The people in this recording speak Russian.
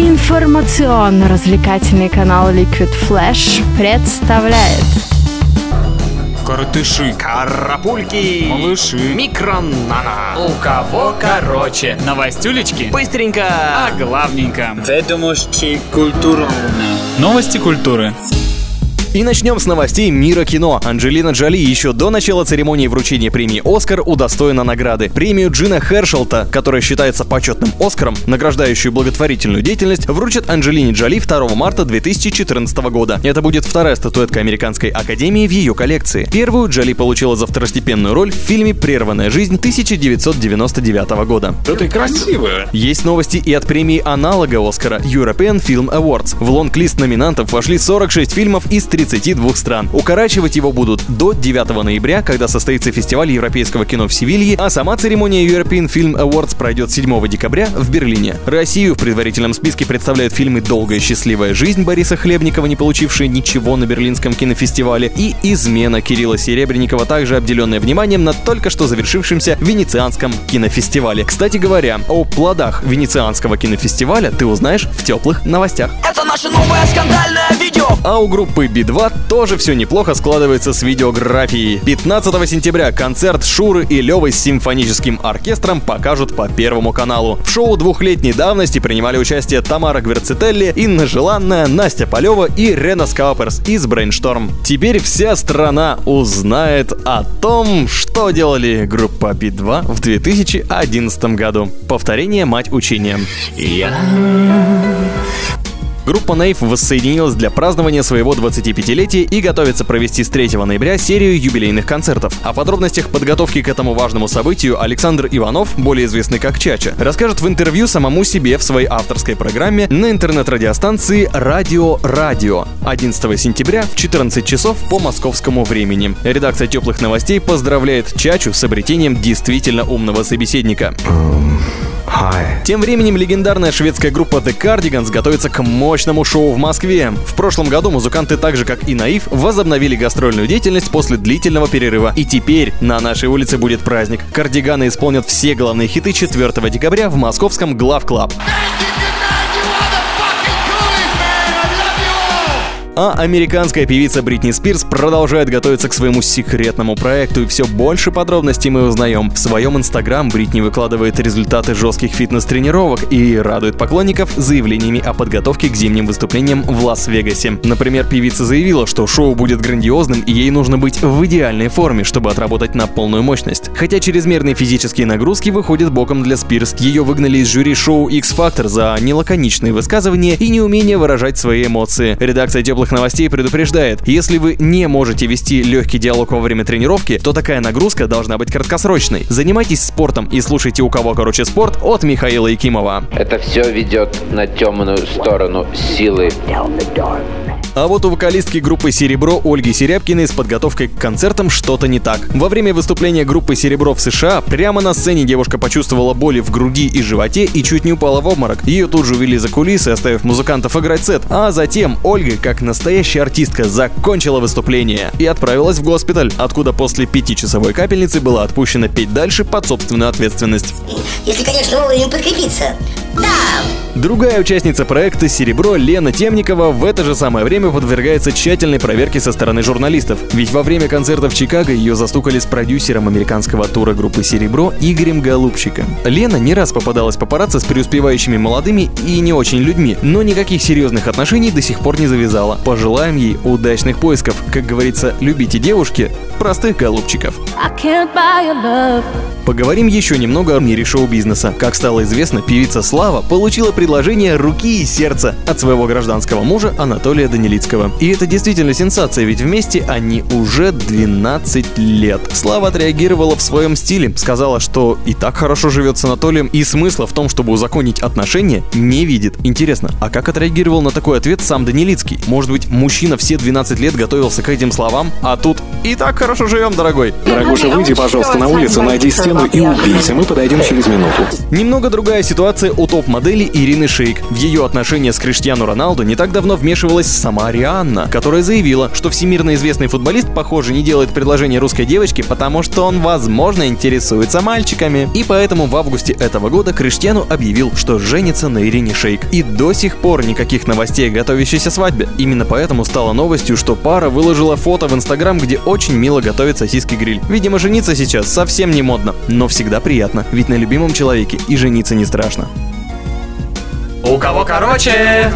Информационно-развлекательный канал Liquid Flash представляет Коротыши, Карапульки, малыши, микронана. у кого короче. Новостюлечки Быстренько. а главненько. Ведомости культурно. Новости культуры. И начнем с новостей мира кино. Анджелина Джоли еще до начала церемонии вручения премии «Оскар» удостоена награды. Премию Джина Хершелта, которая считается почетным «Оскаром», награждающую благотворительную деятельность, вручат Анджелине Джоли 2 марта 2014 года. Это будет вторая статуэтка Американской Академии в ее коллекции. Первую Джоли получила за второстепенную роль в фильме «Прерванная жизнь» 1999 года. Это красиво. Есть новости и от премии аналога Оскара European Film Awards. В лонг-лист номинантов вошли 46 фильмов из 32 стран. Укорачивать его будут до 9 ноября, когда состоится фестиваль европейского кино в Севилье, а сама церемония European Film Awards пройдет 7 декабря в Берлине. Россию в предварительном списке представляют фильмы «Долгая счастливая жизнь» Бориса Хлебникова, не получившие ничего на Берлинском кинофестивале, и «Измена» Кирилла Серебренникова, также обделенная вниманием на только что завершившемся Венецианском кинофестивале. Кстати говоря, о плодах Венецианского кинофестиваля ты узнаешь в теплых новостях. Это наше новое скандальное видео. А у группы B2 тоже все неплохо складывается с видеографией. 15 сентября концерт Шуры и Левы с симфоническим оркестром покажут по Первому каналу. В шоу двухлетней давности принимали участие Тамара Гверцетелли, Инна Желанная, Настя Полева и Рена Скауперс из Brainstorm. Теперь вся страна узнает о том, что делали группа B2 в 2011 году. Повторение мать учения. Группа Nave воссоединилась для празднования своего 25-летия и готовится провести с 3 ноября серию юбилейных концертов. О подробностях подготовки к этому важному событию Александр Иванов, более известный как Чача, расскажет в интервью самому себе в своей авторской программе на интернет-радиостанции «Радио Радио» 11 сентября в 14 часов по московскому времени. Редакция «Теплых новостей» поздравляет Чачу с обретением действительно умного собеседника. Тем временем легендарная шведская группа The Cardigans готовится к мощному шоу в Москве. В прошлом году музыканты, так же как и Наив, возобновили гастрольную деятельность после длительного перерыва. И теперь на нашей улице будет праздник. Кардиганы исполнят все главные хиты 4 декабря в московском Glav Club. А американская певица Бритни Спирс продолжает готовиться к своему секретному проекту, и все больше подробностей мы узнаем. В своем инстаграм Бритни выкладывает результаты жестких фитнес-тренировок и радует поклонников заявлениями о подготовке к зимним выступлениям в Лас-Вегасе. Например, певица заявила, что шоу будет грандиозным и ей нужно быть в идеальной форме, чтобы отработать на полную мощность. Хотя чрезмерные физические нагрузки выходят боком для Спирс. Ее выгнали из жюри шоу X-Factor за нелаконичные высказывания и неумение выражать свои эмоции. Редакция теплых новостей предупреждает, если вы не можете вести легкий диалог во время тренировки, то такая нагрузка должна быть краткосрочной. Занимайтесь спортом и слушайте «У кого короче спорт» от Михаила Якимова. Это все ведет на темную сторону силы. А вот у вокалистки группы «Серебро» Ольги Серябкиной с подготовкой к концертам что-то не так. Во время выступления группы «Серебро» в США прямо на сцене девушка почувствовала боли в груди и животе и чуть не упала в обморок. Ее тут же увели за кулисы, оставив музыкантов играть сет. А затем Ольга, как настоящая артистка, закончила выступление и отправилась в госпиталь, откуда после пятичасовой капельницы была отпущена петь дальше под собственную ответственность. Если, конечно, вовремя подкрепиться. Другая участница проекта «Серебро» Лена Темникова в это же самое время подвергается тщательной проверке со стороны журналистов. Ведь во время концерта в Чикаго ее застукали с продюсером американского тура группы «Серебро» Игорем Голубчиком. Лена не раз попадалась папарацци с преуспевающими молодыми и не очень людьми, но никаких серьезных отношений до сих пор не завязала. Пожелаем ей удачных поисков. Как говорится, любите девушки, простых голубчиков. Поговорим еще немного о мире шоу-бизнеса. Как стало известно, певица Слава получила предложение руки и сердца от своего гражданского мужа Анатолия Данилицкого. И это действительно сенсация, ведь вместе они уже 12 лет. Слава отреагировала в своем стиле, сказала, что и так хорошо живет с Анатолием, и смысла в том, чтобы узаконить отношения, не видит. Интересно, а как отреагировал на такой ответ сам Данилицкий? Может быть, мужчина все 12 лет готовился к этим словам, а тут и так хорошо живем, дорогой. Дорогуша, выйди, пожалуйста, на улицу, найди стену и убейся. Мы подойдем через минуту. Немного другая ситуация у топ-модели Ирины Шейк. В ее отношения с Криштиану Роналду не так давно вмешивалась сама Рианна, которая заявила, что всемирно известный футболист, похоже, не делает предложение русской девочке, потому что он, возможно, интересуется мальчиками. И поэтому в августе этого года Криштиану объявил, что женится на Ирине Шейк. И до сих пор никаких новостей о готовящейся свадьбе. Именно поэтому стало новостью, что пара выложила фото в Инстаграм, где очень мило готовит сосиски гриль. Видимо, жениться сейчас совсем не модно, но всегда приятно, ведь на любимом человеке и жениться не страшно. У кого короче?